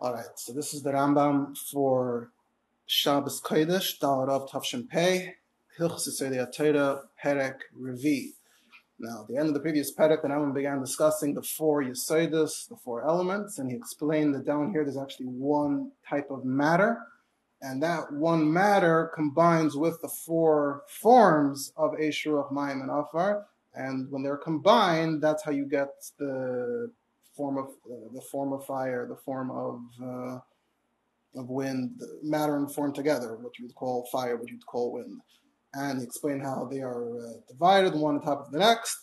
All right, so this is the Rambam for Shabbos Kodesh, Dalarav Tavshin Pei, Yesodei HaTorah, Perek Revi. Now, at the end of the previous Perek, the Rambam began discussing the four Yisaidas, the four elements, and he explained that down here there's actually one type of matter, and that one matter combines with the four forms of Eshuach, Mayim, and Afar, and when they're combined, that's how you get the form of uh, the form of fire, the form of uh, of wind, matter and form together, what you would call fire, what you'd call wind. And explain how they are uh, divided, one on top of the next.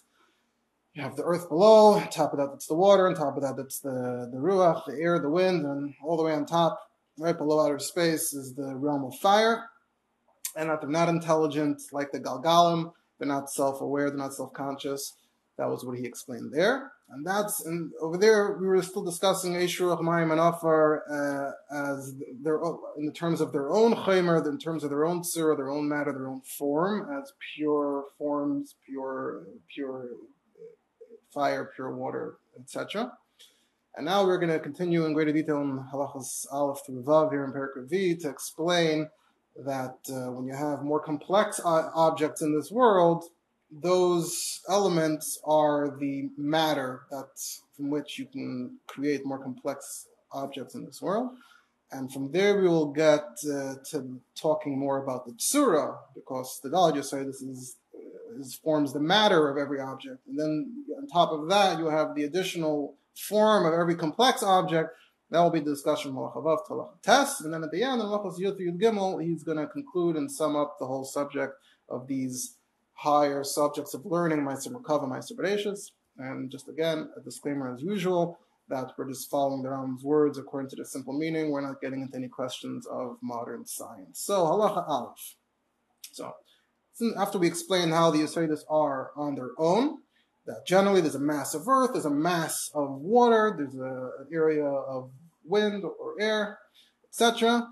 You have the earth below, on top of that it's the water, on top of that it's the, the ruach, the air, the wind, and all the way on top, right below outer space, is the realm of fire. And that they're not intelligent like the Galgalim, they're not self-aware, they're not self-conscious. That was what he explained there. And that's and over there we were still discussing Eishur Mayim and Afar uh, as their in the terms of their own chaymer, in terms of their own tzura, their own matter, their own form, as pure forms, pure pure fire, pure water, etc. And now we're going to continue in greater detail in Halachas Aleph through Vav here in Perik V to explain that uh, when you have more complex uh, objects in this world, those elements are the matter that from which you can create more complex objects in this world. And from there we will get uh, to talking more about the tsura, because the Dalai say this is, is forms the matter of every object. And then on top of that, you have the additional form of every complex object. That will be the discussion of Talach Test. And then at the end, in Malachas Yud Gimel, he's going to conclude and sum up the whole subject of these higher subjects of learning, Maaseh Merkava, Maaseh Bereshis. And just again, a disclaimer as usual, that we're just following the Rambam's words according to the simple meaning. We're not getting into any questions of modern science. So, halacha aleph. So, after we explain how the Yisraelis are on their own, that generally there's a mass of earth, there's a mass of water, there's a, an area of wind or air, etc.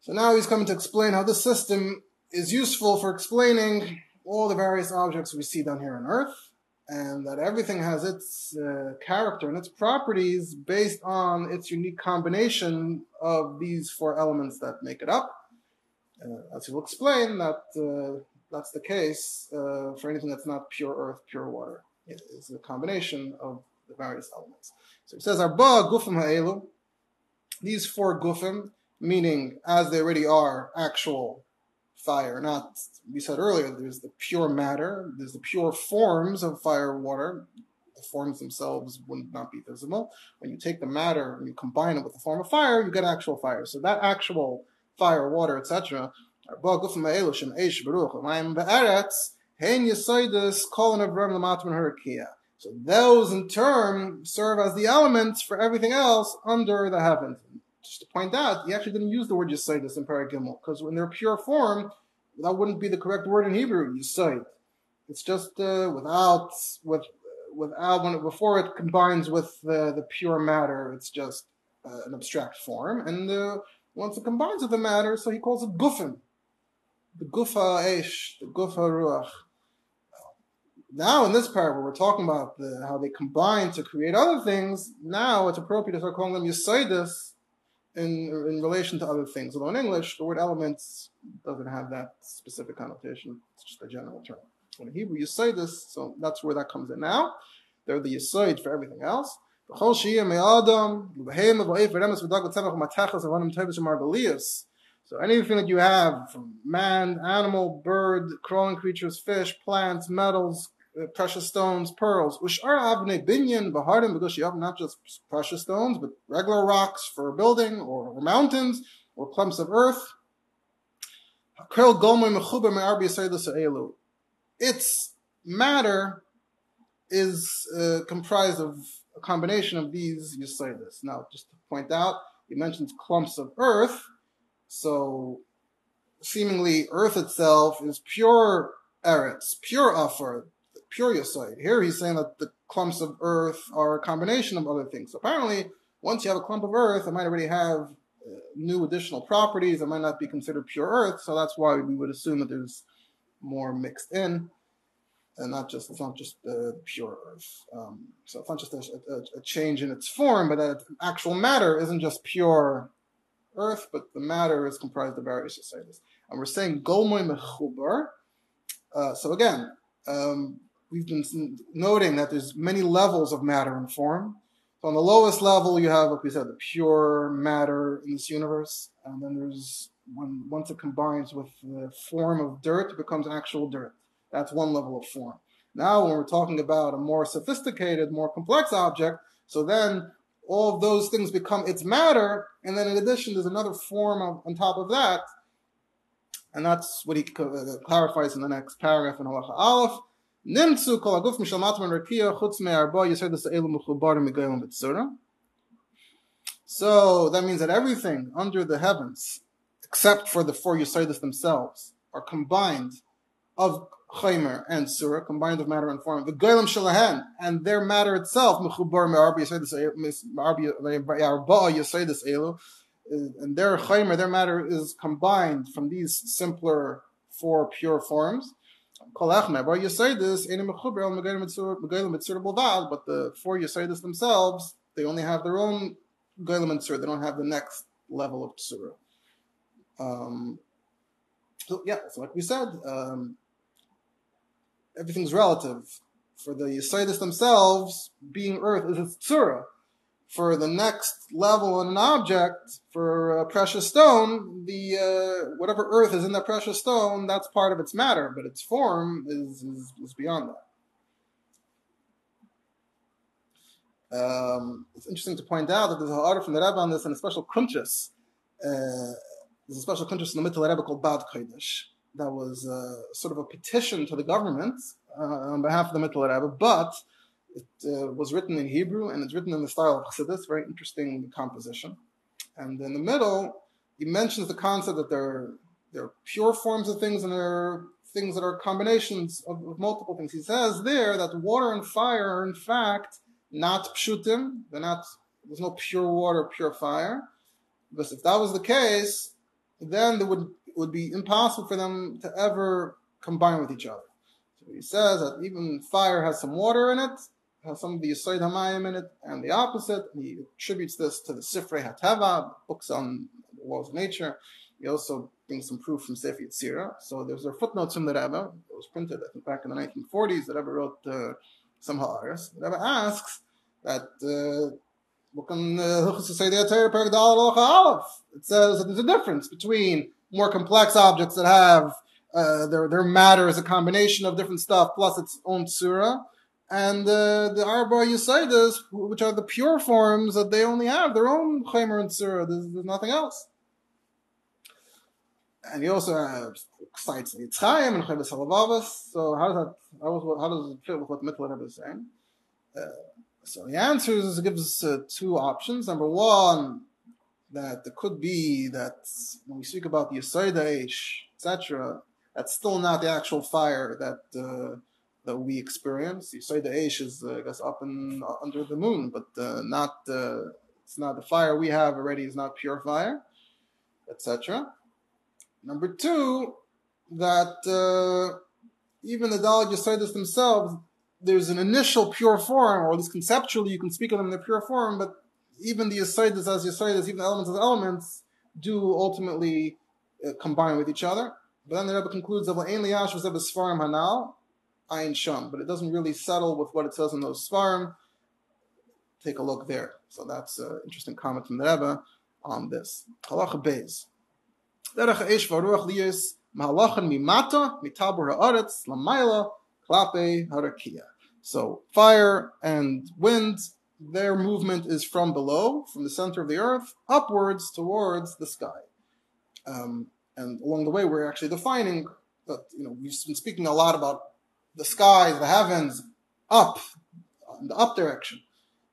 So now he's coming to explain how this system is useful for explaining all the various objects we see down here on Earth, and that everything has its uh, character and its properties based on its unique combination of these four elements that make it up. Uh, as he'll explain, that uh, that's the case uh, for anything that's not pure earth, pure water. It is a combination of the various elements. So he says, Arba gufim ha'elu, these four gufim, meaning as they already are actual fire. Not, we said earlier, there's the pure matter, there's the pure forms of fire water. The forms themselves would not be visible. When you take the matter and you combine it with the form of fire, you get actual fire. So that actual fire, water, etc. So those in turn serve as the elements for everything else under the heavens just to point out, he actually didn't use the word Yisaidus in Paragimel, because when they're pure form, that wouldn't be the correct word in Hebrew, Yisaid. It's just uh, without, with, without, when it, before it combines with uh, the pure matter, it's just uh, an abstract form. And uh, once it combines with the matter, so he calls it Gufim. The Gufa Eish, the Gufa Ruach. Now, in this where we're talking about the, how they combine to create other things, now it's appropriate to start calling them Yisaidus, in, in relation to other things. Although in English, the word elements doesn't have that specific connotation. It's just a general term. In Hebrew, you say this, so that's where that comes in now. They're the yisoid for everything else. So anything that you have from man, animal, bird, crawling creatures, fish, plants, metals, precious stones, pearls. Ushar avne binyan baharim because you have not just precious stones, but regular rocks for a building or, mountains or clumps of earth. Its matter is uh, comprised of a combination of these Yisaitis. Now, just to point out, he mentions clumps of earth, so seemingly earth itself is pure eretz, pure afar, Yasoid. Here he's saying that the clumps of earth are a combination of other things. Apparently, once you have a clump of earth, it might already have uh, new additional properties. It might not be considered pure earth, so that's why we would assume that there's more mixed in. and not just it's not just the pure earth. Um, so it's not just a, a, a, change in its form, but that actual matter isn't just pure earth, but the matter is comprised of various societies. And we're saying golmoy mechubar. Uh, so again, um, we've been noting that there's many levels of matter and form. So on the lowest level, you have, like we said, the pure matter in this universe, and then there's when once it combines with the form of dirt, it becomes actual dirt. That's one level of form. Now, when we're talking about a more sophisticated, more complex object, so then all of those things become its matter, and then in addition, there's another form of, on top of that, and that's what he uh, clarifies in the next paragraph in Halacha Aleph. Kol aguf mishal matman rakia chutz elu mechubar migoyim b'tzura. So that means that everything under the heavens, except for the four Yisaydas themselves, are combined of chaymer and surah, combined of matter and form. The goyim shalahen and their matter itself, mechubar me'arba elu, and their chaymer, their matter is combined from these simpler four pure forms. But the four Yisaydas themselves, they only have their own Goyim and They don't have the next level of Tsura. Um, so yeah, so like we said, um, everything's relative. For the Yisaydas themselves, being earth is a Tsura for the next level in an object, for a precious stone, the uh, whatever earth is in that precious stone, that's part of its matter, but its form is, is, is beyond that. Um, it's interesting to point out that there's an order from the Rebbe on this and a special kunchas. Uh, there's a special kunchas in the Mittel Rebbe called Bad Kodesh. That was uh, sort of a petition to the government uh, on behalf of the Mittel Rebbe, but it uh, was written in Hebrew and it's written in the style of Chassidus, very interesting composition. And in the middle, he mentions the concept that there, there are pure forms of things and there are things that are combinations of, of, multiple things. He says there that water and fire are in fact not pshutim. They're not, there's no pure water, pure fire. Because if that was the case, then it would, it would be impossible for them to ever combine with each other. So he says that even fire has some water in it, some of the Yisoid HaMayim in it, and the opposite. And he attributes this to the Sifrei HaTeva, books on the laws of nature. He also brings some proof from Sefer Yetzirah. So there's a footnotes from the Rebbe. It was printed, I think, back in the 1940s. The Rebbe wrote uh, some Ha'aris. The Rebbe asks that uh, uh, it says that there's a difference between more complex objects that have uh, their their matter is a combination of different stuff plus its own surah, and uh, the Arba Yisaidas, which are the pure forms, that they only have their own Chaymer and Surah. There's, there's, nothing else. And he also cites Etz Chaim and Chovos Halevavos. So how does that, how, does it fit with what Rebbe is saying? Uh, so he answers, gives uh, two options. Number one, that it could be that when we speak about the Yisaida etc., that's still not the actual fire that uh, that we experience. You say the Aish is, uh, I guess, up and uh, under the moon, but uh, not uh, it's not the fire we have already is not pure fire, etc. Number two, that uh, even the Dalit Yisaitis themselves, there's an initial pure form, or at least conceptually you can speak of them in the pure form, but even the Yisaitis as Yisaitis, even the elements as elements, do ultimately uh, combine with each other. But then the Rebbe concludes that Hanal, Ayin Sham, but it doesn't really settle with what it says in those Svarim. Take a look there. So that's an interesting comment from the Rebbe on this. Halacha Beis. Derech Eish Varuach Mahalachan Mimata Mitabur Haaretz Lamayla Klape Harakia. So fire and wind, their movement is from below, from the center of the earth, upwards towards the sky. Um, and along the way, we're actually defining that, you know, we've been speaking a lot about the skies, the heavens, up, the up direction.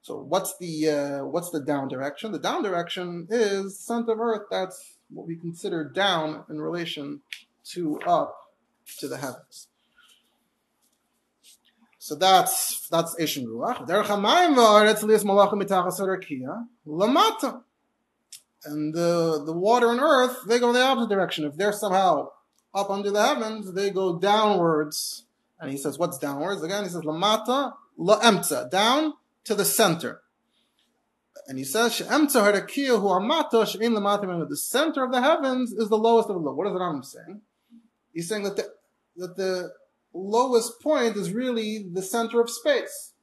So what's the uh, what's the down direction? The down direction is center of Earth. That's what we consider down in relation to up to the heavens. So that's that's Eshin Ruach. Derech Hamayim v'aretz lias malachim mitachas lamata. And the the water and earth they go in the opposite direction. If they're somehow up under the heavens, they go downwards And he says, what's downwards? Again, he says, lamata la'emtza, down to the center. And he says, she'emtza harakiya hu amata she'in lamata the center of the heavens is the lowest of the low. What is the Rambam saying? He's saying that the, that the lowest point is really the center of space.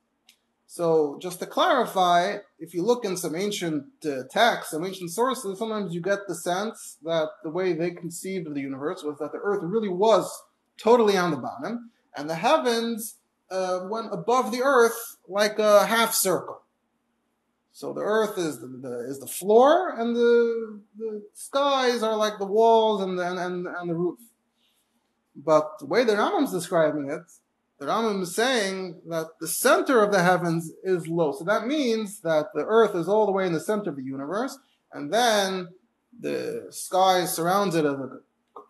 So just to clarify, if you look in some ancient uh, texts, some ancient sources, sometimes you get the sense that the way they conceived of the universe was that the earth really was totally on the bottom, and the heavens uh, went above the earth like a half circle. So the earth is the, the is the floor, and the the skies are like the walls and the, and, and the roof. But the way the Rambam is describing it the Rambam is saying that the center of the heavens is low. So that means that the earth is all the way in the center of the universe, and then the sky surrounds it as a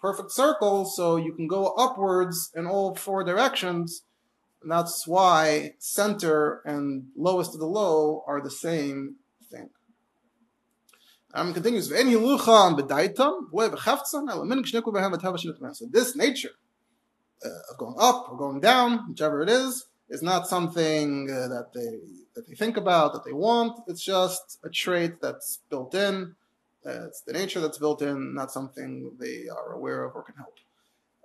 perfect circle, so you can go upwards in all four directions. And that's why center and lowest of the low are the same thing. Um, continues, so this nature uh, of going up or going down, whichever it is, is not something uh, that they that they think about, that they want. It's just a trait that's built in. It's the nature that's built in, not something they are aware of or can help.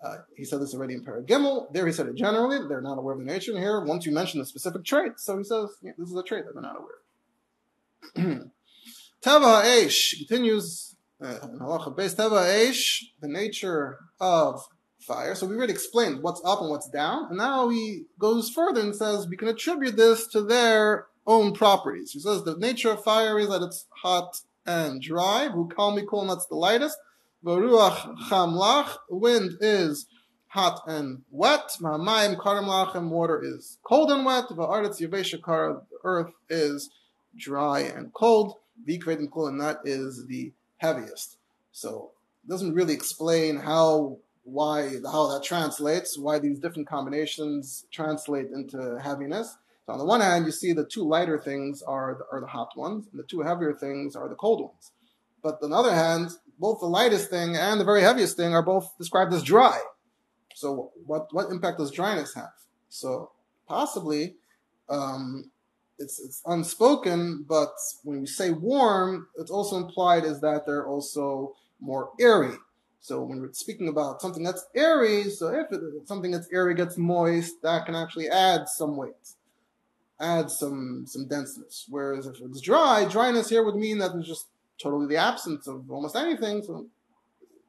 Uh, he said this already in Paragimel. There he said it generally, they're not aware of the nature. And here, once you mention the specific trait, so he says, yeah, this is a trait that they're not aware of. Tava Eish continues, uh, in Eish, the nature of fire. So we already explained what's up and what's down, and now he goes further and says we can attribute this to their own properties. He says the nature of fire is that it's hot and dry. Vukal mikol, that's the lightest. Varuach chamlach, wind is hot and wet. Ma'amayim karim and water is cold and wet. Va'aretz yavesha kara, earth is dry and cold. Vikvedim kol, and that is the heaviest. So it doesn't really explain how why how that translates, why these different combinations translate into heaviness. So on the one hand, you see the two lighter things are the, are the hot ones, and the two heavier things are the cold ones. But on the other hand, both the lightest thing and the very heaviest thing are both described as dry. So what what impact does dryness have? So possibly um, it's it's unspoken, but when we say warm, it's also implied is that they're also more airy. So when we're speaking about something that's airy, so if it, something that's airy gets moist, that can actually add some weight, add some some denseness. Whereas if it's dry, dryness here would mean that there's just totally the absence of almost anything, so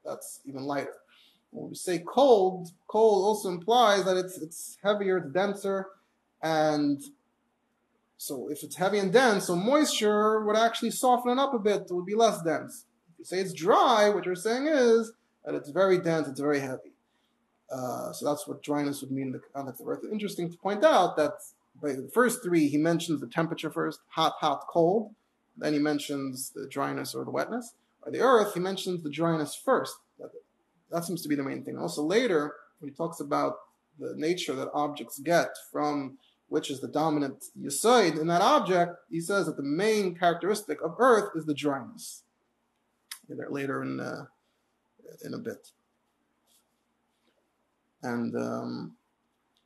that's even lighter. When we say cold, cold also implies that it's it's heavier, it's denser, and so if it's heavy and dense, so moisture would actually soften it up a bit, it would be less dense. If you say it's dry, what you're saying is that it's very dense, it's very heavy. Uh, so that's what dryness would mean in the context of Earth. Interesting to point out that the first three, he mentions the temperature first, hot, hot, cold. Then he mentions the dryness or the wetness. By the Earth, he mentions the dryness first. That, that seems to be the main thing. Also later, when he talks about the nature that objects get from which is the dominant yisoid in that object, he says that the main characteristic of Earth is the dryness. Later in uh, in a bit. And um,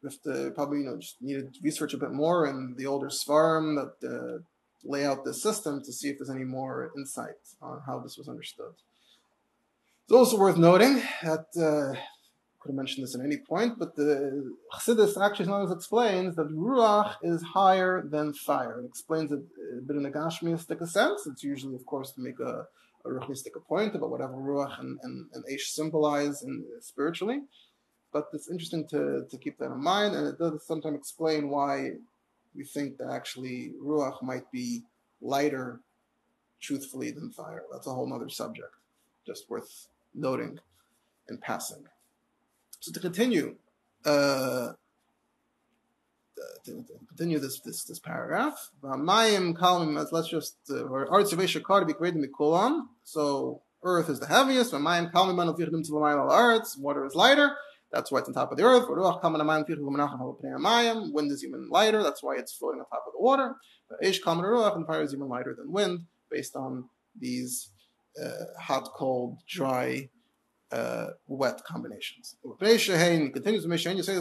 if the probably you know just needed to research a bit more in the older Svarim that uh, lay out the system to see if there's any more insight on how this was understood. It's also worth noting that uh, could have mentioned this at any point, but the Chassidus actually sometimes explains that ruach is higher than fire. It explains it a bit in a Gashmiistic sense. It's usually, of course, to make a a ruchnistic point about whatever ruach and, and, and Eish symbolize spiritually. But it's interesting to, to keep that in mind, and it does sometimes explain why we think that actually ruach might be lighter, truthfully, than fire. That's a whole other subject, just worth noting and passing. So to continue, uh, to, continue this this this paragraph. Let's just uh, of Ashakar to be the Kulam. So earth is the heaviest. Mayim kalim arts. Water is lighter. That's why it's on top of the earth. Wind is even lighter. That's why it's floating on top of the water. And fire is even lighter than wind, based on these uh, hot, cold, dry uh, wet combinations. Continues mention, you say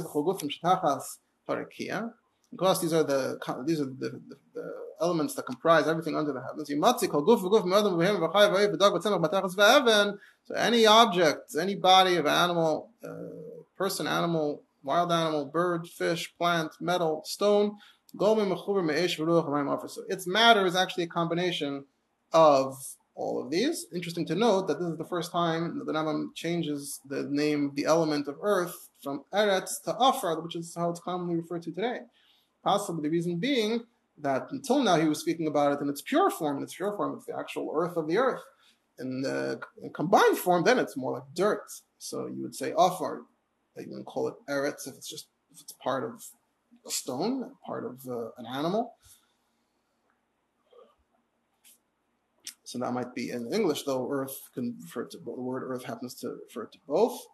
because these are the these are the, the, the, elements that comprise everything under the heavens. So any object, any body of animal, uh, person, animal, wild animal, bird, fish, plant, metal, stone, so its matter is actually a combination of all of these. Interesting to note that this is the first time that the Rambam changes the name, the element of earth, from Eretz to Afar, which is how it's commonly referred to today. Possibly the reason being that until now he was speaking about it in its pure form. In its pure form, it's the actual earth of the earth. In the combined form, then it's more like dirt. So you would say Afar. You wouldn't call it Eretz if it's just if it's part of a stone, part of uh, an animal. So that might be in English, though earth can refer to the word earth happens to refer to both.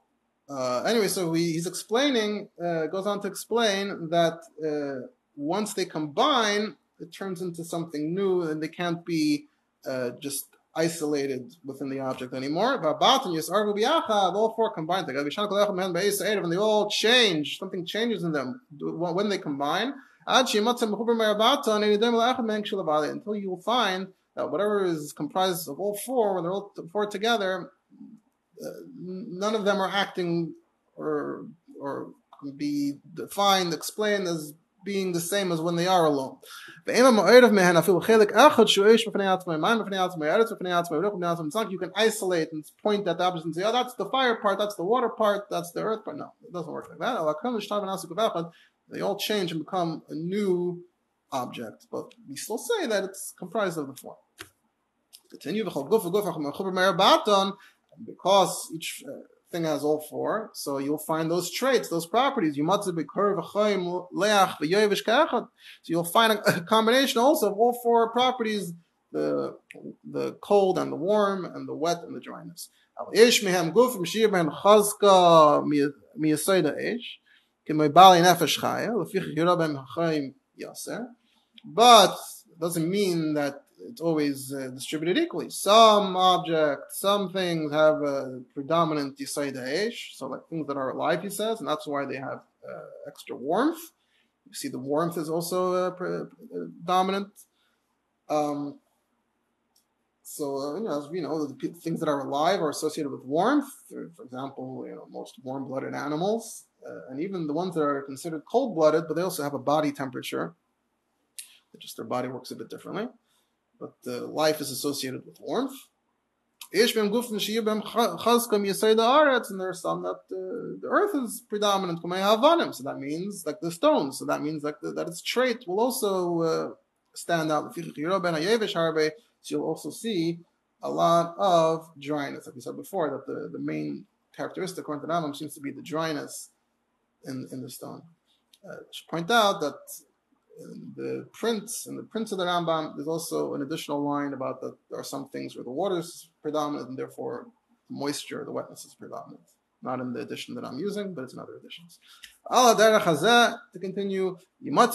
Uh, anyway, so we, he's explaining, uh, goes on to explain that uh, once they combine, it turns into something new, and they can't be uh, just isolated within the object anymore. All four combined together. When they all change, something changes in them when they combine. Until you will find that whatever is comprised of all four, when they're all four together, uh, none of them are acting or or be defined, explained as being the same as when they are alone. You can isolate and point at the opposite and say, oh, that's the fire part, that's the water part, that's the earth part. No, it doesn't work like that. They all change and become a new object, but we still say that it's comprised of the form. Continue because each uh, thing has all four, so you'll find those traits, those properties. You must be So you'll find a, combination also of all four properties: the the cold and the warm, and the wet and the dryness. But doesn't mean that it's always uh, distributed equally. Some objects, some things have a predominant Yisayda so like things that are alive, he says, and that's why they have uh, extra warmth. You see, the warmth is also uh, pre- uh, dominant. Um, so, uh, you know, as we know, the things that are alive are associated with warmth. For example, you know, most warm-blooded animals, uh, and even the ones that are considered cold-blooded, but they also have a body temperature. Just their body works a bit differently but life is associated with warmth. And there are some that uh, the earth is predominant, so that means like the stones, so that means like the, that its trait will also uh, stand out. So you'll also see a lot of dryness, like we said before, that the, the main characteristic according to Rambam seems to be the dryness in, in the stone. Uh, I should point out that the prints and the prints of the Rambam, there's also an additional line about that there are some things where the water is predominant and therefore the moisture, the wetness is predominant. Not in the edition that I'm using, but it's in other editions. To continue, guf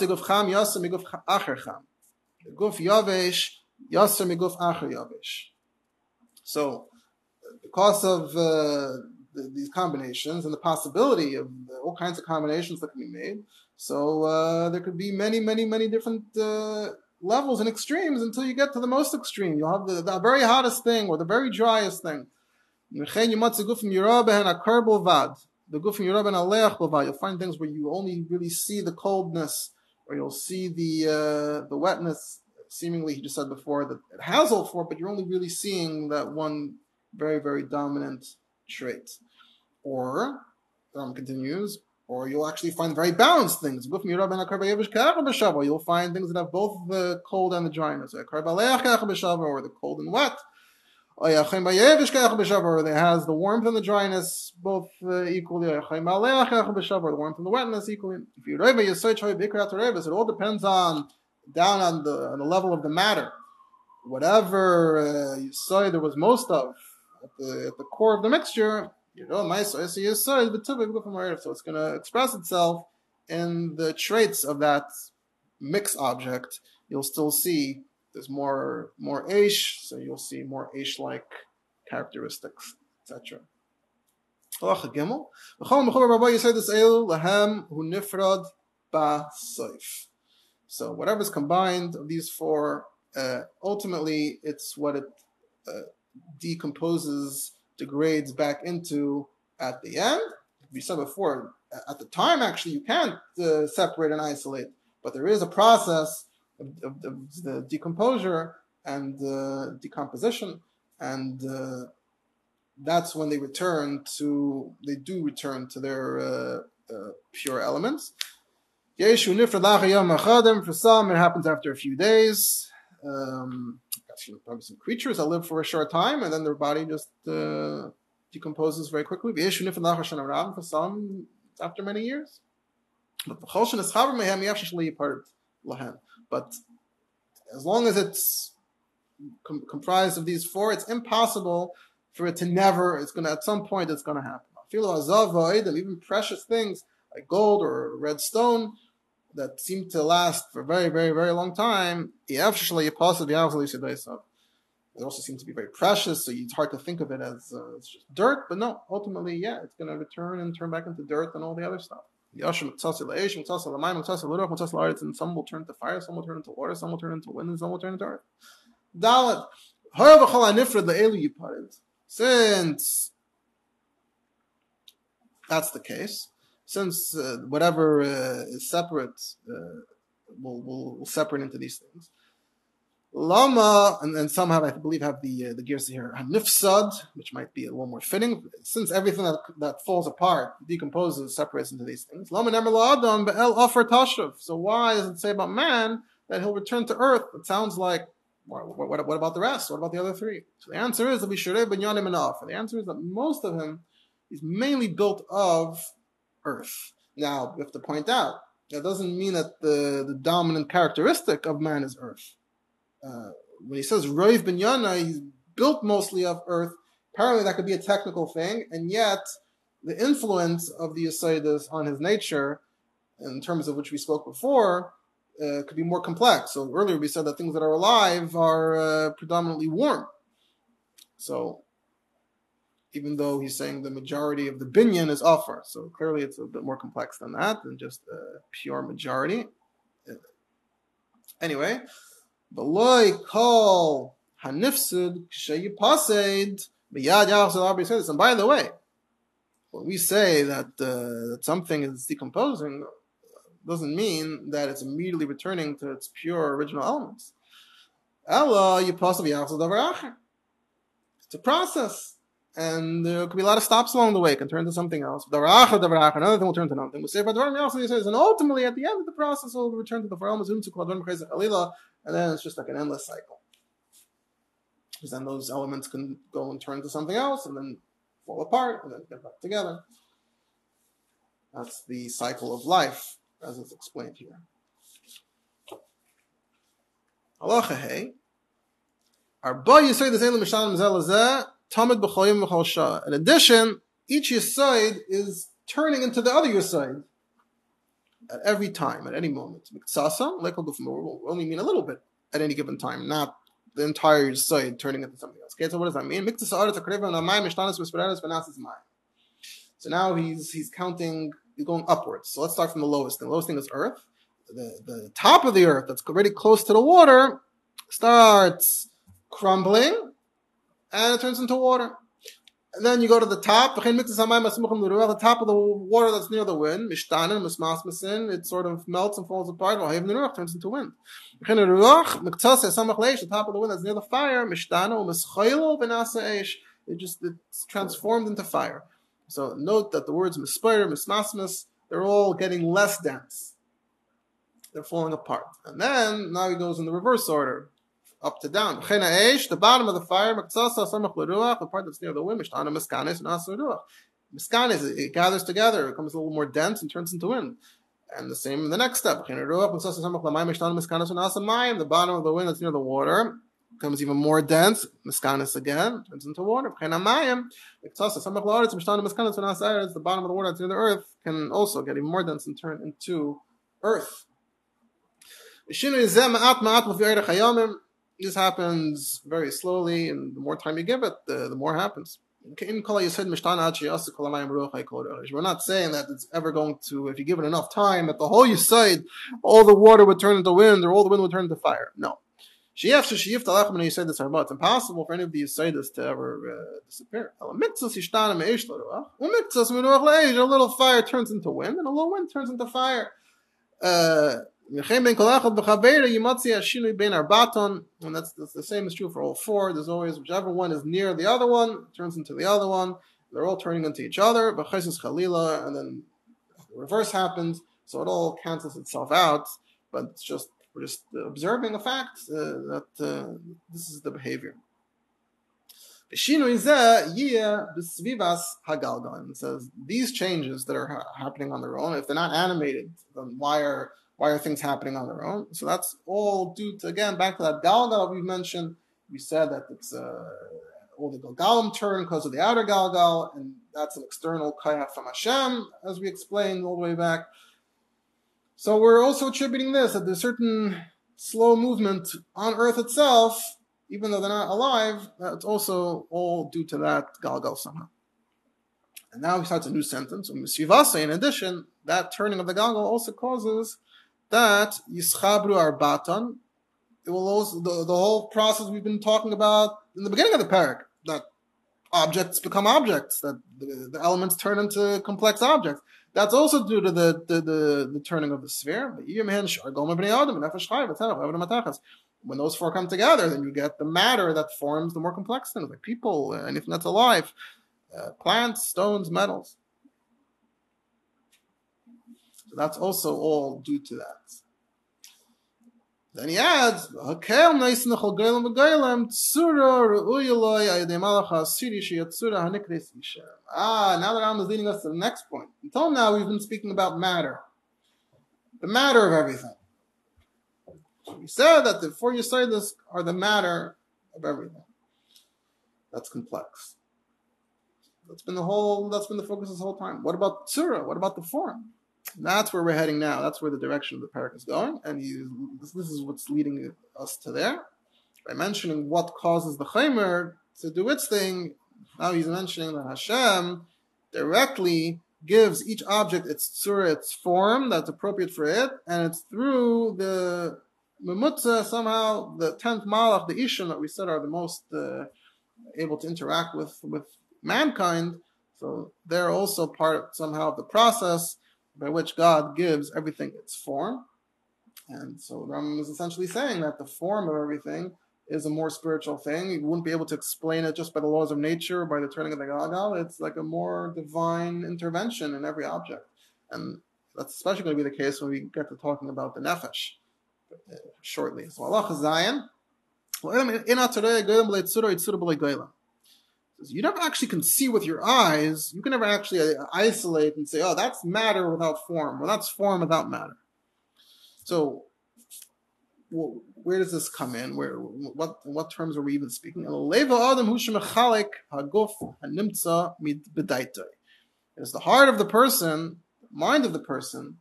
yavesh yavesh. So, because of uh, the, these combinations and the possibility of all kinds of combinations that can be made, so uh, there could be many, many, many different uh, levels and extremes until you get to the most extreme. You'll have the, the very hottest thing or the very driest thing. The You'll find things where you only really see the coldness, or you'll see the uh, the wetness. Seemingly, he just said before that it has all four, but you're only really seeing that one very, very dominant trait. Or, um, continues, or you'll actually find very balanced things. You'll find things that have both the cold and the dryness, or the cold and wet. Or it has the warmth and the dryness both uh, equally, or the warmth and the wetness equally. It all depends on down on the on the level of the matter. Whatever uh, you say there was most of at the, at the core of the mixture, you know, my so it's going to express itself in the traits of that mix object. You'll still see there's more more Aish, so you'll see more Aish like characteristics, etc. Gimel. V'chol mechubar rabbi lahem hu nifrad ba soif. So whatever's combined of these four, uh, ultimately it's what it uh, decomposes, degrades back into at the end. We said before, at the time actually you can't uh, separate and isolate, but there is a process of, of, of the decomposure and the decomposition, and uh, that's when they return to, they do return to their uh, uh, pure elements. For some, it happens after a few days. Um, probably some creatures that live for a short time, and then their body just uh, decomposes very quickly. For some, after many years. But as long as it's com- comprised of these four, it's impossible for it to never. It's going to at some point it's going to happen. Even precious things like gold or red stone that seem to last for a very, very, very long time. It also seems to be very precious, so it's hard to think of it as uh, dirt. But no, ultimately, yeah, it's going to return and turn back into dirt and all the other stuff. And some will turn to fire, some will turn into water, some will turn into wind, and some will turn into earth. Since that's the case, since uh, whatever uh, is separate uh, will, will, will separate into these things. Lama, and, and some have, I believe, have the uh, the gears here. Nifsad, which might be a little more fitting, since everything that, that falls apart, decomposes, separates into these things. Lama adam el offer tashav. So why does it say about man that he'll return to earth? It sounds like what, what, what, about the rest? What about the other three? So the answer is that we should yanim enough. The answer is that most of him is mainly built of earth. Now, we have to point out, that doesn't mean that the, the dominant characteristic of man is earth. Uh, when he says Roiv bin Yana, he's built mostly of earth. Apparently, that could be a technical thing, and yet the influence of the Yisaitis on his nature, in terms of which we spoke before, uh, could be more complex. So earlier we said that things that are alive are uh, predominantly warm. So even though he's saying the majority of the binyan is offer. So clearly it's a bit more complex than that, than just a pure majority. Anyway, Beloy call hanifsud kshayipasid And by the way, when we say that, uh, that something is decomposing, doesn't mean that it's immediately returning to its pure original elements. It's a process and there could be a lot of stops along the way. It can turn to something else. Another thing will turn to nothing. He says, and ultimately, at the end of the process, will return to the Faram and then it's just like an endless cycle. Because then those elements can go and turn to something else, and then fall apart, and then get back together. That's the cycle of life, as it's explained here. Halacha hey. Arba Yisrael the Elam Mishalim In addition, each yisoid is turning into the other yisoid at every time, at any moment. Miksasa, will only mean a little bit at any given time, not the entire yisoid turning into something else. Okay, so what does that mean? So now he's he's counting, he's going upwards. So let's start from the lowest thing. The lowest thing is earth. The, the top of the earth that's already close to the water starts crumbling and it turns into water. And then you go to the top, the top of the water that's near the wind, it sort of melts and falls apart, turns into wind. The top of the wind that's near the fire, it just it's transformed into fire. So note that the words mispire, mismasmas, they're all getting less dense. They're falling apart. And then now he goes in the reverse order up to down. The bottom of the fire, the part that's near the wind, Miskanis, it gathers together, it becomes a little more dense and turns into wind. And the same in the next step. The bottom of the wind that's near the water becomes even more dense. Miskanis again turns into water. The bottom of the water that's near the earth can also get even more dense and turn into earth. This happens very slowly, and the more time you give it, the, the more happens. We're not saying that it's ever going to, if you give it enough time, that the whole Yisaid, all the water would turn into wind, or all the wind would turn into fire. No. It's impossible for any of the Yisaidis to ever uh, disappear. A little fire turns into wind, and a little wind turns into fire. Uh, and that's, that's the same is true for all four. There's always whichever one is near the other one turns into the other one. They're all turning into each other. Chalila, and then the reverse happens, so it all cancels itself out. But it's just we're just observing a fact uh, that uh, this is the behavior. It says these changes that are ha- happening on their own, if they're not animated, then why are why are things happening on their own? So that's all due to, again, back to that Galgal we mentioned. We said that it's uh, all the Galgalim turn because of the outer Galgal, and that's an external Kaya from Hashem, as we explained all the way back. So we're also attributing this that there's certain slow movement on Earth itself, even though they're not alive, that's also all due to that Galgal somehow. And now he starts a new sentence. In addition, that turning of the Galgal also causes that Yischabru Arbatan, it will also, the, the whole process we've been talking about in the beginning of the parak, that objects become objects, that the, the, elements turn into complex objects. That's also due to the, the, the, the turning of the sphere. When those four come together, then you get the matter that forms the more complex things, like people, anything that's alive, uh, plants, stones, metals. So that's also all due to that. Then he adds, "Hakel nice hanikres yishem." Ah, now the Ram is leading us to the next point. Until now, we've been speaking about matter, the matter of everything. We said that the four Yisaitis are the matter of everything. That's complex. That's been the whole. That's been the focus this whole time. What about tsura? What about the form? That's where we're heading now. That's where the direction of the parak is going, and he, this, this, is what's leading us to there. By mentioning what causes the chaymer to do its thing, now he's mentioning that Hashem directly gives each object its tzura, its form that's appropriate for it, and it's through the memutza somehow the tenth malach, the ishon that we said are the most uh, able to interact with with mankind. So they're also part somehow of the process by which God gives everything its form. And so Ram is essentially saying that the form of everything is a more spiritual thing. You wouldn't be able to explain it just by the laws of nature, or by the turning of the Galgal. It's like a more divine intervention in every object. And that's especially going to be the case when we get to talking about the Nefesh uh, shortly. So Allah Zayin. You never actually can see with your eyes. You can never actually uh, isolate and say, "Oh, that's matter without form," or "That's form without matter." So, well, where does this come in? Where, what, what terms are we even speaking? It's the heart of the person, mind of the person,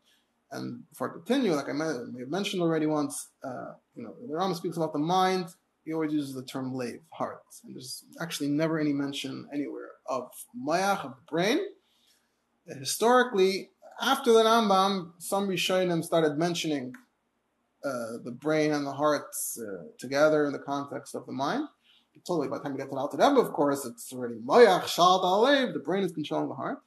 and before I continue, like I mentioned already once, uh, you know, the Rambam speaks about the mind he always uses the term lave, heart. And there's actually never any mention anywhere of mayach, of the brain. Historically, after the Rambam, some Rishonim started mentioning uh, the brain and the heart uh, together in the context of the mind. Totally, by the time we get to the Alter Rebbe, of course, it's already mayach, shal, alev, the brain is controlling the heart.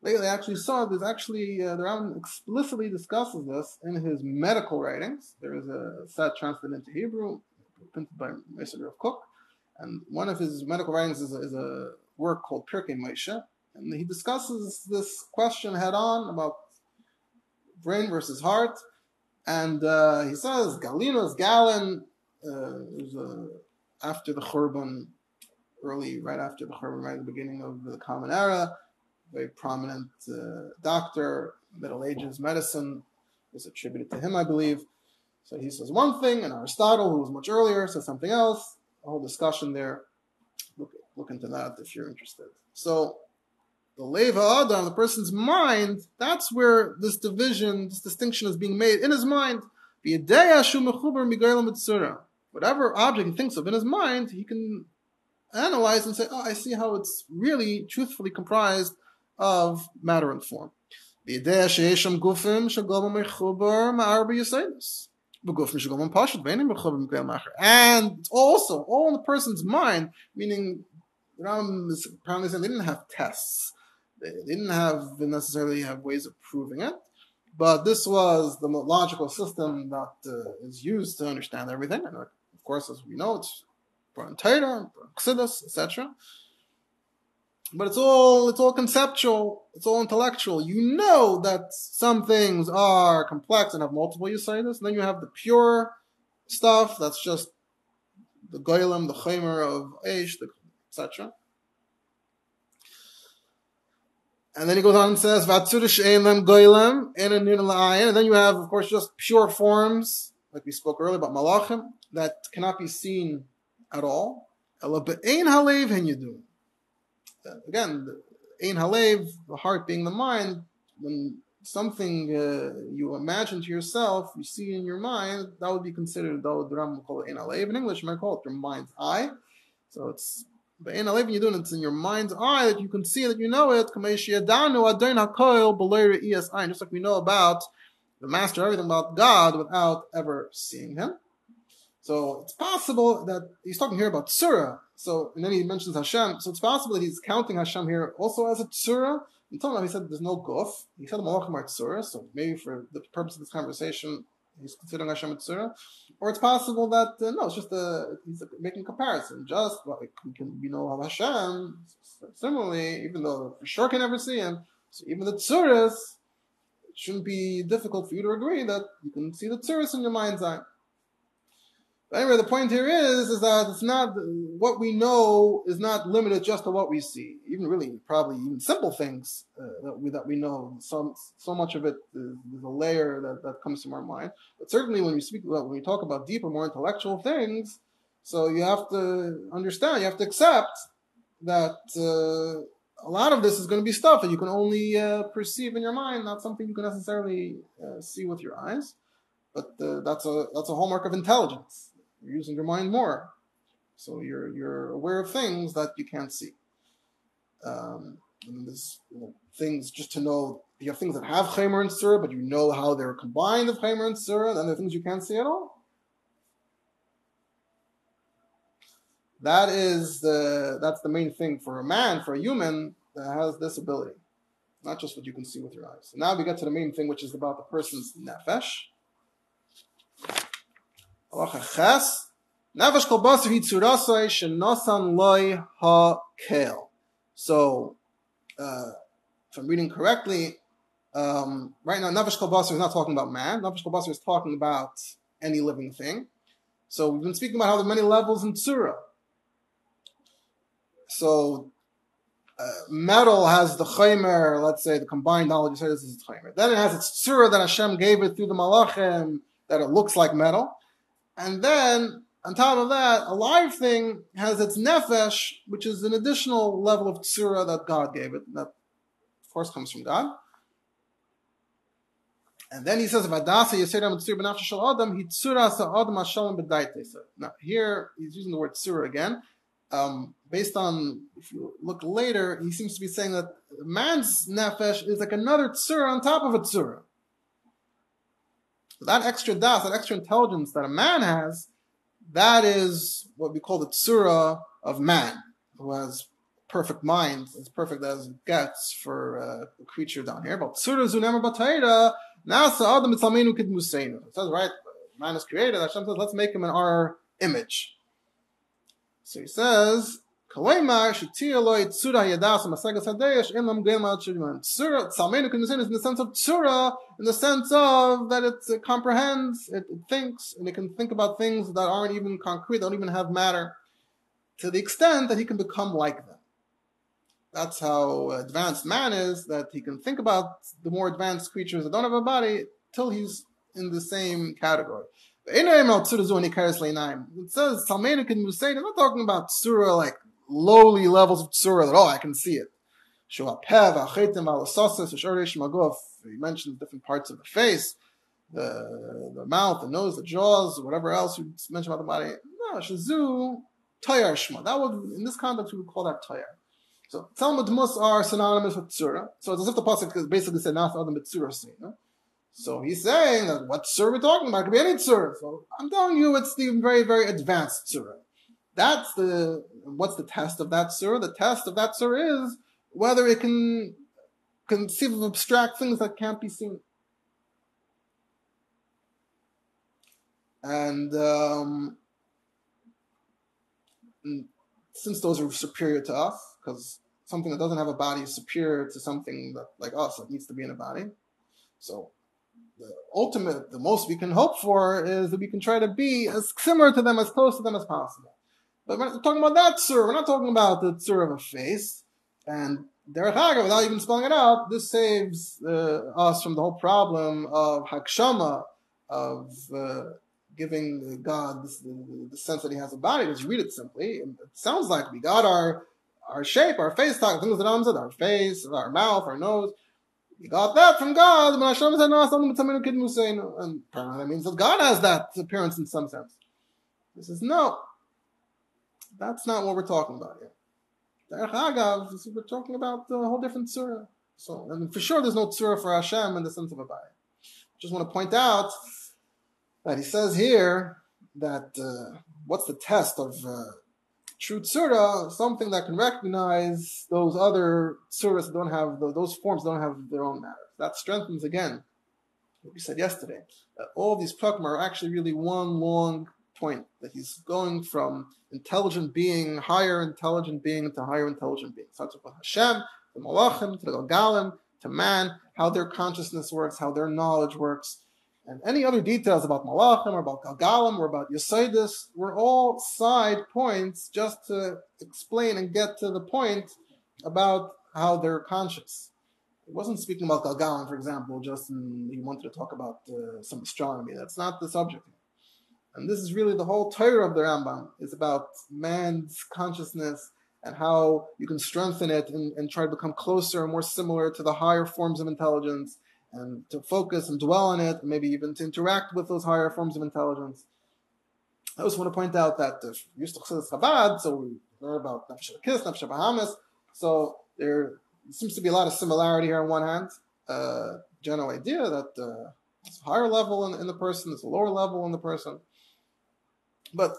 Lately, actually saw there's actually, uh, the Rambam explicitly discusses this in his medical writings. There is a set translated into Hebrew printed by Mossad Harav Kook. And one of his medical writings is a, is a work called Pirkei Moshe. And he discusses this question head on about brain versus heart. And uh, he says Galinos Galen uh, uh, after the Churban, early, right after the Churban, right at the beginning of the Common Era, very prominent uh, doctor, Middle Ages medicine, was attributed to him, I believe. So he says one thing, and Aristotle, who was much earlier, says something else. A whole discussion there. Look, look into that if you're interested. So the leva adam, the person's mind, that's where this division, this distinction is being made in his mind. Whatever object he thinks of in his mind, he can analyze and say, oh, I see how it's really truthfully comprised of matter and form. The idea sheesham gufim shaglobam mechubar and also all in the person's mind, meaning Ram is apparently saying they didn't have tests. They didn't have necessarily have ways of proving it, but this was the logical system that uh, is used to understand everything. And of course, as we know, it's Torah, Torah, etc. But it's all it's all conceptual, it's all intellectual. You know that some things are complex and have multiple and then you have the pure stuff that's just the goylem, the chaymer of Aish, etc. And then he goes on and says, Vatsurish Elam Goylem, and then you have, of course, just pure forms, like we spoke earlier about Malachim, that cannot be seen at all. Again, Ein Halev, the heart being the mind, when something uh, you imagine to yourself, you see in your mind, that would be considered, the Ram call it Ein Halev. In English, you might call it your mind's eye. So it's but in Halev, you're doing it's in your mind's eye that you can see that you know it. Just like we know about the master, everything about God without ever seeing him. So it's possible that he's talking here about Surah. So and then he mentions Hashem. So it's possible that he's counting Hashem here also as a Surah. Until now, he said there's no guf. He said Malachim are Surah. So maybe for the purpose of this conversation, he's considering Hashem a Surah. Or it's possible that uh, no, it's just a he's making comparison. Just like we can we know Hashem. Similarly, even though for sure can never see him, so even the tsuras, shouldn't be difficult for you to agree that you can see the tsuras in your mind's eye. But anyway, the point here is, is that it's not, what we know is not limited just to what we see. Even really, probably even simple things uh, that, we, that we know. So, so much of it is, is, a layer that, that comes from our mind. But certainly when we speak about, when we talk about deeper, more intellectual things, so you have to understand, you have to accept that uh, a lot of this is going to be stuff that you can only uh, perceive in your mind, not something you can necessarily uh, see with your eyes. But uh, that's a that's a hallmark of intelligence you're using your mind more. So you're you're aware of things that you can't see. Um, and there's you know, things just to know. You have things that have chaymer and surah, but you know how they're combined of chaymer and surah, and there are things you can't see at all. That is the that's the main thing for a man, for a human that has this ability, not just what you can see with your eyes. Now we get to the main thing, which is about the person's nefesh. Halacha ches. Kol basar loy ha. So, uh, if I'm reading correctly, um, right now Nefesh kol basar is not talking about man. Nefesh kol basar is talking about any living thing. So we've been speaking about how there are many levels in tzura. So uh, metal has the chaymer, let's say the combined knowledge, you say this is chaymer. Then it has its tzura that Hashem gave it through the malachim, that it looks like metal. And then, on top of that, a live thing has its nefesh, which is an additional level of tsura that God gave it. That, of course, comes from God. And then he says, "Vadasa yisayram tzur b'nafshe shel adam hitzura sa'adam hashalom b'daitesa." Now here he's using the word tsura again. Um, based on if you look later, he seems to be saying that man's nefesh is like another tsura on top of a tsura. So that extra das, that extra intelligence that a man has, that is what we call the tsura of man, who has perfect mind, as perfect as it gets for uh, a creature down here. But tsura zunemer batayra, nasa adam mitzalmenu kid museinu. It says, right, man is created, Hashem says, let's make him in our image. So he says, Kaleimar shetia loy yadas masagas hadesh in lam gema chidman. Tsura tsalmenu can is in the sense of tsura, in the sense of that it comprehends, it, thinks, and it can think about things that aren't even concrete, don't even have matter, to the extent that he can become like them. That's how advanced man is, that he can think about the more advanced creatures that don't have a body till he's in the same category. It says Talmenu can Musaid. I'm not talking about surah like lowly levels of tsura that, oh, I can see it. He mentions different parts of the face, the, the mouth, the nose, the jaws, whatever else you mention about the body. No, shazu, Tayar Shma. That would, in this context, we would call that Tayar. So Talmud Mus are synonymous with Tzura. So it's as if the pasuk basically said not other Tzura Sina. So he's saying that what Tzura we're talking about? It could be any Tzura. So I'm telling you, it's the very, very advanced Tzura. That's the, what's the test of that Tzura? The test of that Tzura is whether it can conceive of abstract things that can't be seen. And um, since those are superior to us, because something that doesn't have a body is superior to something that, like us, that needs to be in a body. So the ultimate, the most we can hope for is that we can try to be as similar to them, as close to them as possible. But we're not talking about that tzur. We're not talking about the tzur of a face. And derech agav, without even spelling it out, this saves uh, us from the whole problem of hakshama, of uh, giving God this, the, the, sense that He has a body. Just read it simply. It sounds like we got our our shape, our face, talk, things that said, our face, our mouth, our nose. We got that from God. And apparently that means that God has that appearance in some sense. This is no. That's not what we're talking about here. We're talking about a whole different surah. So, and for sure, there's no surah for Hashem in the sense of a body. Just want to point out that he says here that uh, what's the test of uh, true tsura? Something that can recognize those other tsuras that don't have those forms don't have their own matter. That strengthens again what we said yesterday. All these prakim are actually really one long point. That he's going from intelligent being, higher intelligent being to higher intelligent being. Starts with Hashem, the Malachim, to the Galgalim, to man, how their consciousness works, how their knowledge works and any other details about Malachim or about Galgalim or about Yosaidis were all side points just to explain and get to the point about how they're conscious. He wasn't speaking about Galgalim, for example, just in, he wanted to talk about uh, some astronomy. That's not the subject. And this is really the whole Torah of the Rambam is about man's consciousness and how you can strengthen it and, and try to become closer and more similar to the higher forms of intelligence and to focus and dwell on it, and maybe even to interact with those higher forms of intelligence. I also want to point out that the to Chabad, so we learn about Nefesh Kis, Nefesh Bahamas. So there seems to be a lot of similarity here on one hand. Uh, general idea that uh, it's a higher level in, in, the person, it's a lower level in the person. But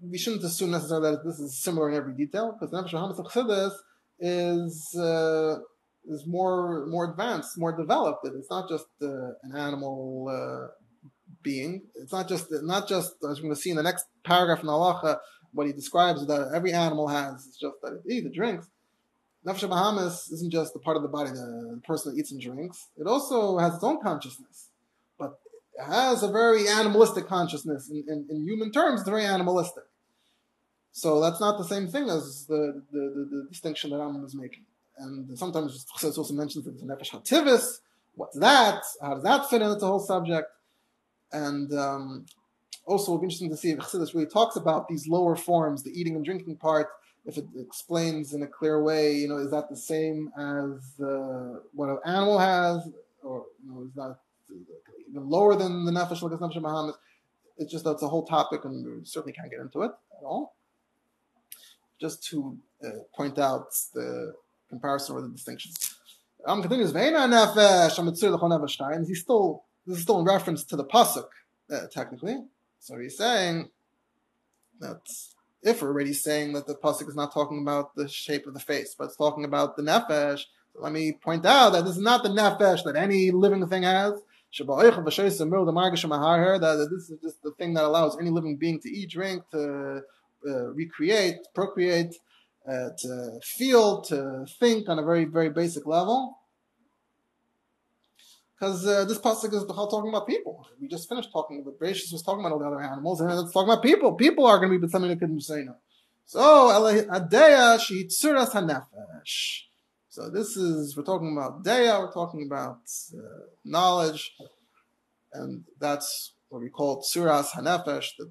we shouldn't assume necessarily that this is similar in every detail, because Nefesh of Chassidus is uh, is more more advanced, more developed. It's not just uh, an animal uh, being. It's not just not just as we're going to see in the next paragraph in Halacha, what he describes that every animal has. It's just that it eats, it drinks. Nefesh Bahamas isn't just the part of the body the person that eats and drinks. It also has its own consciousness, has a very animalistic consciousness. In, in, in human terms, it's very animalistic. So that's not the same thing as the, the, the, the distinction that Rambam is making. And sometimes Chassidus also mentions that a nefesh hativis. What's that? How does that fit into the whole subject? And um, also, it'll be interesting to see if Chassidus really talks about these lower forms, the eating and drinking part. If it explains in a clear way, you know, is that the same as uh, what an animal has, or you know, is that even lower than the nefesh like nefesh Muhammad? It's just that's a whole topic, and we certainly can't get into it at all. Just to uh, point out the comparison or the distinctions. Am continues ve'ena nefesh amitzur l'chol nefesh He's still this is still in reference to the pasuk uh, technically. So he's saying that if we're already saying that the pasuk is not talking about the shape of the face, but it's talking about the nefesh. Let me point out that this is not the nefesh that any living thing has. That this is just the thing that allows any living being to eat, drink, to uh, recreate, procreate, uh, to feel, to think on a very, very basic level. Because uh, this pasuk is talking about people. We just finished talking, but Bereshis was talking about all the other animals, and it's talking about people. People are going to be something that couldn't say no. So, adeya sheitzuras hanefesh. So this is, we're talking about deya, we're talking about uh, knowledge, and that's what we call tsuras hanefesh, the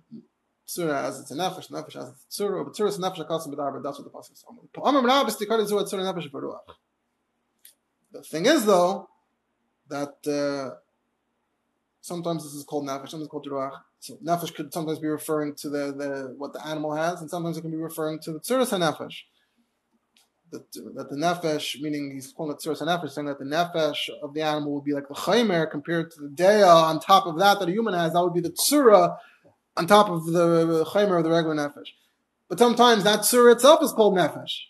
Surah as it's a nefesh, nefesh as it's surah, but surah is nefesh akasim b'darba. That's what the pasuk is nefesh v'ruach. The thing is, though, that uh, Sometimes this is called nefesh, sometimes it's called ruach. So nefesh could sometimes be referring to the, the what the animal has, and sometimes it can be referring to the tzuras nefesh. That, the nefesh, meaning he's calling it tzuras nefesh, saying that the nefesh of the animal would be like the chaymer compared to the dea on top of that that a human has. That would be the tzura on top of the chaymer of the regular nefesh. But sometimes that tzura itself is called nefesh.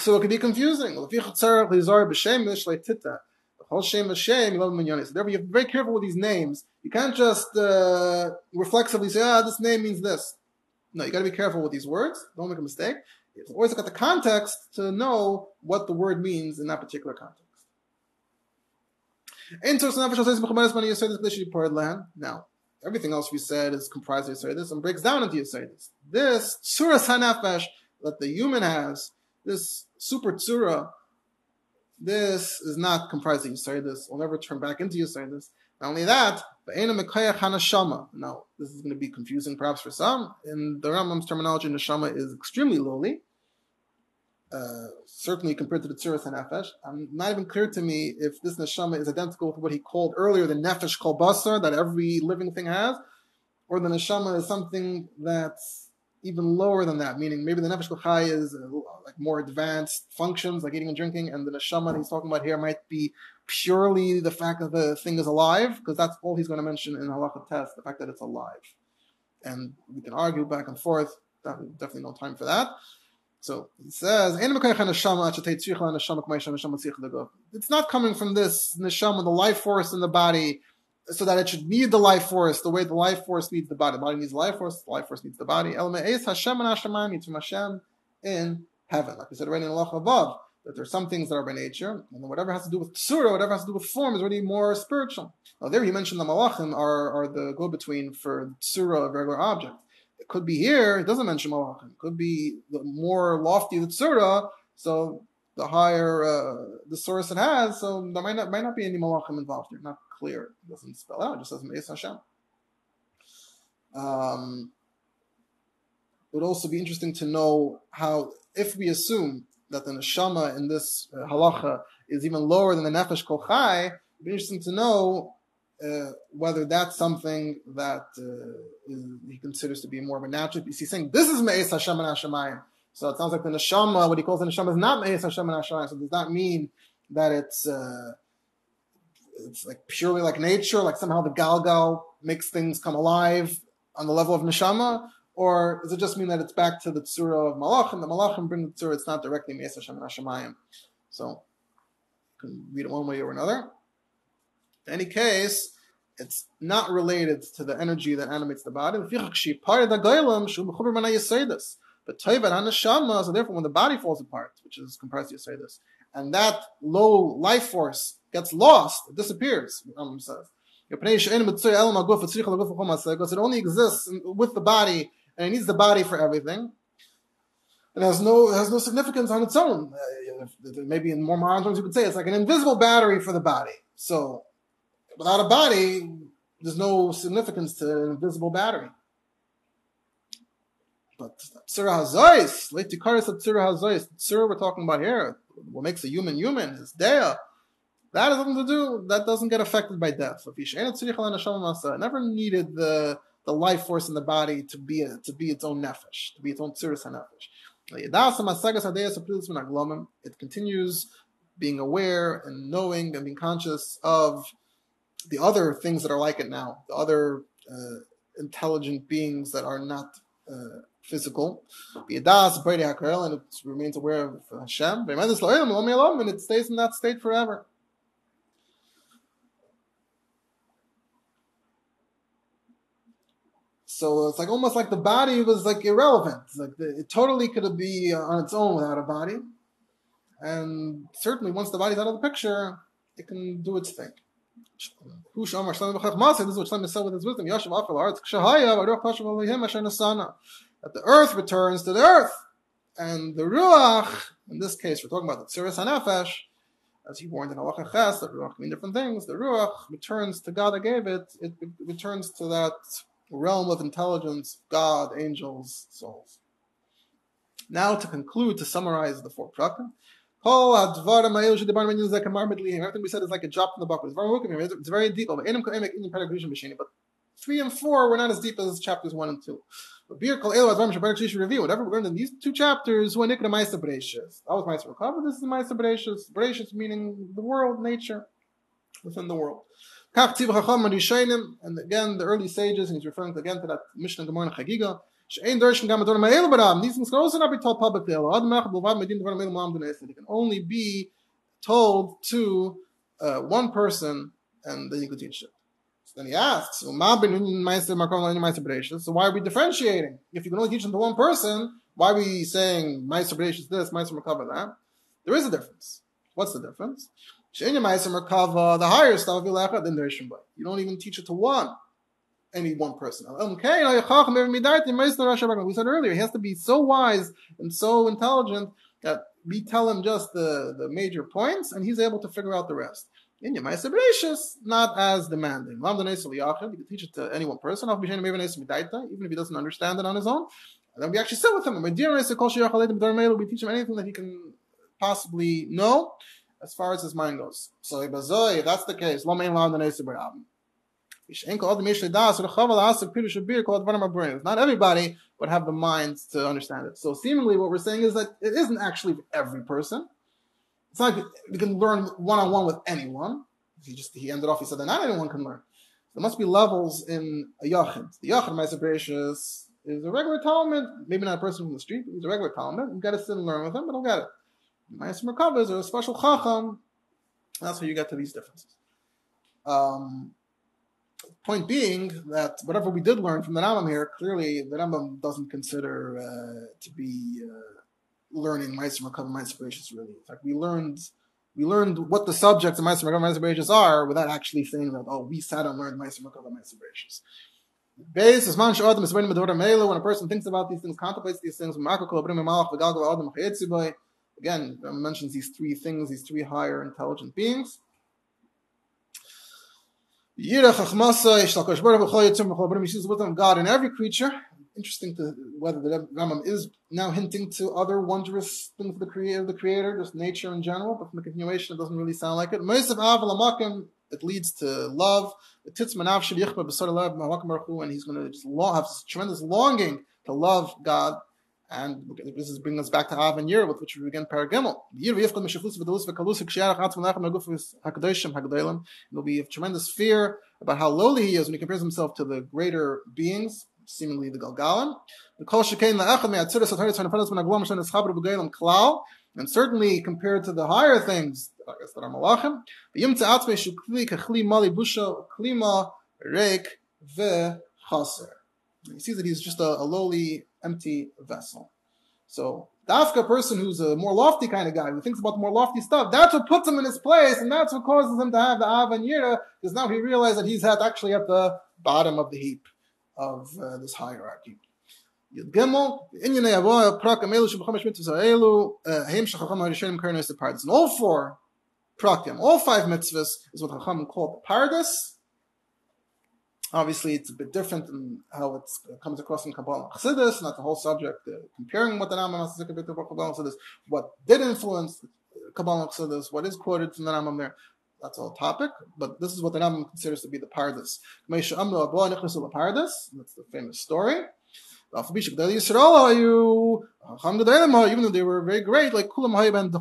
So it can be confusing. So therefore, you have to be very careful with these names. You can't just uh, reflexively say, ah, this name means this. No, you got to be careful with these words. Don't make a mistake. Always look at the context to know what the word means in that particular context. Now, everything else we said is comprised of this and breaks down into this. This Surah Hanafesh that the human has, this super Surah, this is not comprised of Yisraelis. We'll never turn back into Yisraelis. Not only that, now, this is going to be confusing perhaps for some. In the Rambam's terminology, neshama is extremely lowly. Uh, certainly compared to the tzuras and nefesh. I'm not even clear to me if this neshama is identical with what he called earlier the nefesh kol basar that every living thing has, or the neshama is something that's even lower than that, meaning maybe the nefesh l'chai is uh, like more advanced functions, like eating and drinking, and the neshama he's talking about here might be purely the fact that the thing is alive, because that's all he's going to mention in halacha test, the fact that it's alive. And we can argue back and forth. Definitely no time for that. So he says, It's not coming from this neshama, the life force in the body, so that it should need the life force the way the life force needs the body. The body needs the life force, the life force needs the body. El me'ez Hashem and Hashemayim from Hashem in heaven. Like we said already in Allah above, that there's some things that are by nature, and whatever has to do with tsura, whatever has to do with form is already more spiritual. Now there he mentioned the malachim are, are the go-between for tsura of regular object. It could be here, it doesn't mention malachim. It could be the more lofty the tsura, so the higher uh, the source it has, so there might not, might not be any malachim involved here. Not clear. It doesn't spell out. It just says Me'ez Hashem. Um, it would also be interesting to know how, if we assume that the neshama in this uh, halacha is even lower than the nefesh kol chai, it'd be interesting to know uh, whether that's something that uh, is, he considers to be more of a natural. He's saying this is Me'ez Hashem and Hashemayim. So it sounds like the neshama, what he calls the neshama, is not Me'ez Hashem and Hashemayim. So does that mean that it's uh, it's like purely like nature, like somehow the Galgal makes things come alive on the level of neshama, or does it just mean that it's back to the tzura of malach, and the malachim bring the tzura, it's not directly Me'ez Hashem and Hashemayim. So, you can read it one way or another. In any case, it's not related to the energy that animates the body. But so therefore when the body falls apart, which is comprised of Yisraelis, and that low life force gets lost, it disappears. It only exists with the body, and it needs the body for everything. It has no it has no significance on its own. Uh, maybe in more modern terms, you could say it's like an invisible battery for the body. So, without a body, there's no significance to an invisible battery. But Tzura Hazois, Leitikaris of Tzura Hazois, Tzura we're talking about here, what makes a human human is Dea. That has nothing to do, that doesn't get affected by death. It never needed the the life force in the body to be a, to be its own nefesh, to be its own tziris nefesh. It continues being aware and knowing and being conscious of the other things that are like it now, the other uh, intelligent beings that are not uh, physical. And it remains aware of Hashem. And it stays in that state forever. So it's like almost like the body was like irrelevant. It's like the, it totally could be on its own without a body. And certainly once the body's out of the picture, it can do its thing. This is what Shlomo said with his wisdom. That the earth returns to the earth. And the Ruach, in this case, we're talking about the Tziris HaNefesh, as he warned in Halacha Ches, that Ruach mean different things. The Ruach returns to God that gave it. It returns to that realm of intelligence, God, angels, souls. Now to conclude, to summarize the four prakim, Oh, Everything we said is like a drop in the bucket. It's very deep. But three and four were not as deep as chapters one and two. Whatever we learned in these two chapters. That was Maaseh Merkava. This is Maaseh Bereshis. Bereishis meaning the world, nature, within the world. And again, the early sages, and he's referring again to that Mishnah Gemara Chagiga. These things can also not be told publicly. They can only be told to uh, one person, and then you can teach it. So then he asks, so why are we differentiating? If you can only teach them to one person, why are we saying Meister is this, Maaseh Merkava that? There is a difference. What's the difference? The higher stuff, you don't even teach it to one any one person. Okay, we said earlier, he has to be so wise and so intelligent that we tell him just the, the major points and he's able to figure out the rest. In not as demanding. You can teach it to any one person, even if he doesn't understand it on his own. And then we actually sit with him. We teach him anything that he can possibly know as far as his mind goes. So that's the case, not everybody would have the minds to understand it. So seemingly what we're saying is that it isn't actually for every person. It's not like you can learn one on one with anyone. He just he ended off, he said that not anyone can learn. There must be levels in a yachid. The yachid Ma'aseh is a regular Talmid, maybe not a person from the street, he's a regular Talmid. You've got to sit and learn with him, but don't get it. Ma'aseh Merkava is a special Chacham. That's how you get to these differences. Um, Point being that whatever we did learn from the Rambam here, clearly the Rambam doesn't consider uh, to be uh, learning Maaseh Merkava Meister really. In fact, we learned we learned what the subjects of Maaseh Merkava Meister are without actually saying that, oh, we sat and learned Maaseh Merkava Meister when a person thinks about these things, contemplates these things, again, mentions these three things, these three higher intelligent beings. Yira Chachmasa, Yishlakash Baruch B'chol Yitzim B'chol Baruch He wisdom of God in every creature. Interesting to whether the Rambam is now hinting to other wondrous things of the creator, the creator, just nature in general, but from the continuation it doesn't really sound like it. It leads to love. And he's going to just have this tremendous longing to love God and this is bringing us back to Av and with which we begin Paragimel. Yir v'yifkal meshachus v'dalus v'kalus v'kshiarach atzma lechem naguf hakadoshim hakadolim. There'll be tremendous fear about how lowly he is when he compares himself to the greater beings, seemingly the Galgalim. The kol shekein la'echad me'atziris atharis v'nafadas v'naglam shen eschaber v'gelim klal. And certainly compared to the higher things, I guess that are malachim, v'yimtze atzme shukli kachli mali busha klima reik v'chaser. He sees that he's just a, a lowly empty vessel. So Dafka, person who's a more lofty kind of guy, who thinks about the more lofty stuff, that's what puts him in his place, and that's what causes him to have the Avan because now he realizes that he's at actually at the bottom of the heap of uh, this hierarchy. And all four prakim, all five mitzvahs is what Chacham called the paradis, Obviously, it's a bit different in how it comes across in Kabbalah Chassidus, not the whole subject, uh, comparing what the Rambam has to say about Kabbalah Chassidus, what did influence Kabbalah Chassidus, what is quoted from the Rambam there. That's all topic, but this is what the Rambam considers to be the paradis. That's the famous story. Even though they were very great, like Kulam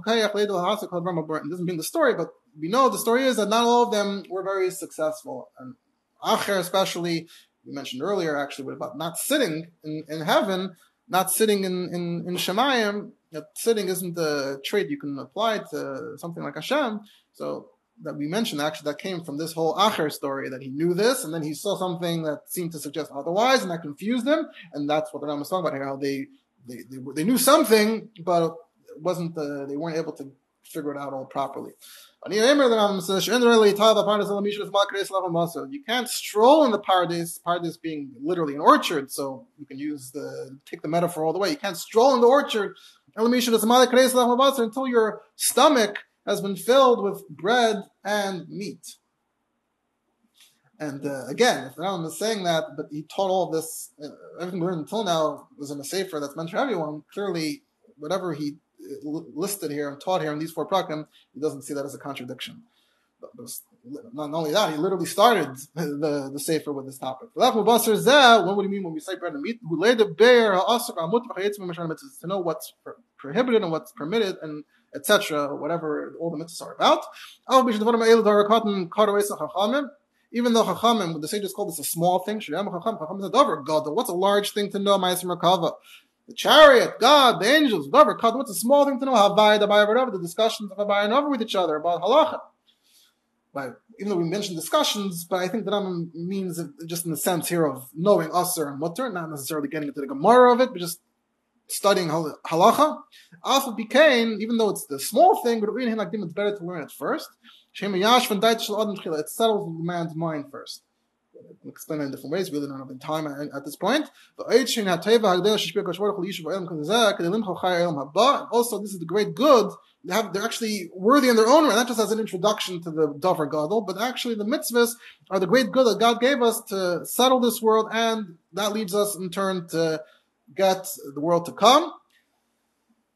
doesn't mean the story, but we know the story is that not all of them were very successful. And Acher, especially, we mentioned earlier, actually, about not sitting in, in heaven, not sitting in, in, in Shemayim. Sitting isn't a trait you can apply to something like Hashem. So, that we mentioned, actually, that came from this whole Acher story, that he knew this, and then he saw something that seemed to suggest otherwise, and that confused him, and that's what the Ram is talking about here, how they, they, they, they knew something, but it wasn't the, they weren't able to figure it out all properly. You can't stroll in the paradise, paradise being literally an orchard, so you can use the, take the metaphor all the way. You can't stroll in the orchard until your stomach has been filled with bread and meat. And uh, again, if the Rambam is saying that, but he taught all this, uh, everything we learned until now was in a sefer that's meant for everyone, clearly, whatever he listed here and taught here in these four prakim, he doesn't see that as a contradiction. Not only that, he literally started the, the Sefer with this topic. What do you mean when we say bread and meat? To know what's prohibited and what's permitted and etc. Whatever all the mitzvahs are about. Even though Chachamim, the sages call this a small thing, what's a large thing to know? The chariot, God, the angels, whatever. what's a small thing to know? The Baya, the discussions of Abai and Rava with each other about halacha by even though we mentioned discussions, but I think the Rambam means just in the sense here of knowing Aser and Mutter, not necessarily getting into the Gemara of it, but just studying halacha. Also became, even though it's the small thing, but really like it's better to learn it first. It settles the man's mind first. I'll explain it in different ways. Really don't have time at, this point. But Also, this is the great good they have, they're actually worthy in their own right, not just as an introduction to the Dover Gadol, but actually the mitzvahs are the great good that God gave us to settle this world, and that leads us in turn to get the world to come.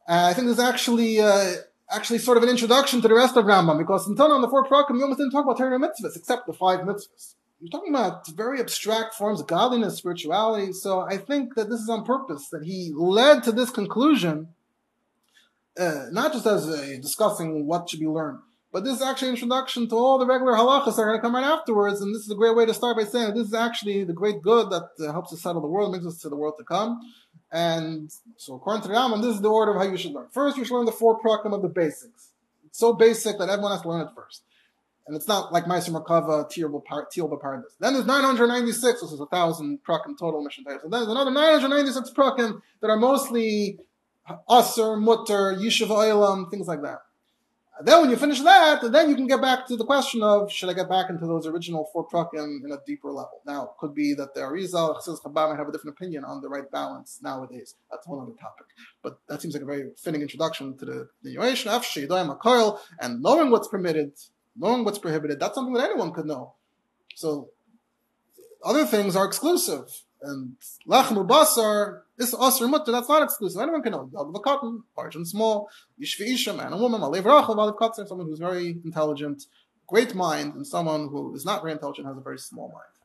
Uh, I think this is actually, uh, actually sort of an introduction to the rest of Rambam, because until now in the four Prakim, we almost didn't talk about Torah mitzvahs, except the five mitzvahs. We're talking about very abstract forms of godliness, spirituality, so I think that this is on purpose, that he led to this conclusion uh, not just as a discussing what should be learned, but this is actually an introduction to all the regular halachas that are going to come right afterwards. And this is a great way to start by saying this is actually the great good that uh, helps us settle the world, brings us to the world to come. And so, according to the Rambam, this is the order of how you should learn. First, you should learn the four prakim of the basics. It's so basic that everyone has to learn it first. And it's not like Maaseh Merkava, Tilba Paradis. Then there's 996, which is a thousand prakim total mission So then there's another 996 prakim that are mostly Aser, Mutter, Yishuv Oilam, things like that. Then when you finish that, then you can get back to the question of should I get back into those original four prakim in a deeper level. Now, it could be that the Arizal, Chassidus Chabad might have a different opinion on the right balance nowadays. That's one other topic. But that seems like a very fitting introduction to the continuation of Sheidoyim HaKoil, and knowing what's permitted, knowing what's prohibited, that's something that anyone could know. So, other things are exclusive. And Lachem Basar, this Asr Mutter, that's not exclusive. Anyone can know. Dog of cotton, large and small, Yishvi man and woman, Alev Rachel, Alev Katzir, someone who's very intelligent, great mind, and someone who is not very intelligent has a very small mind.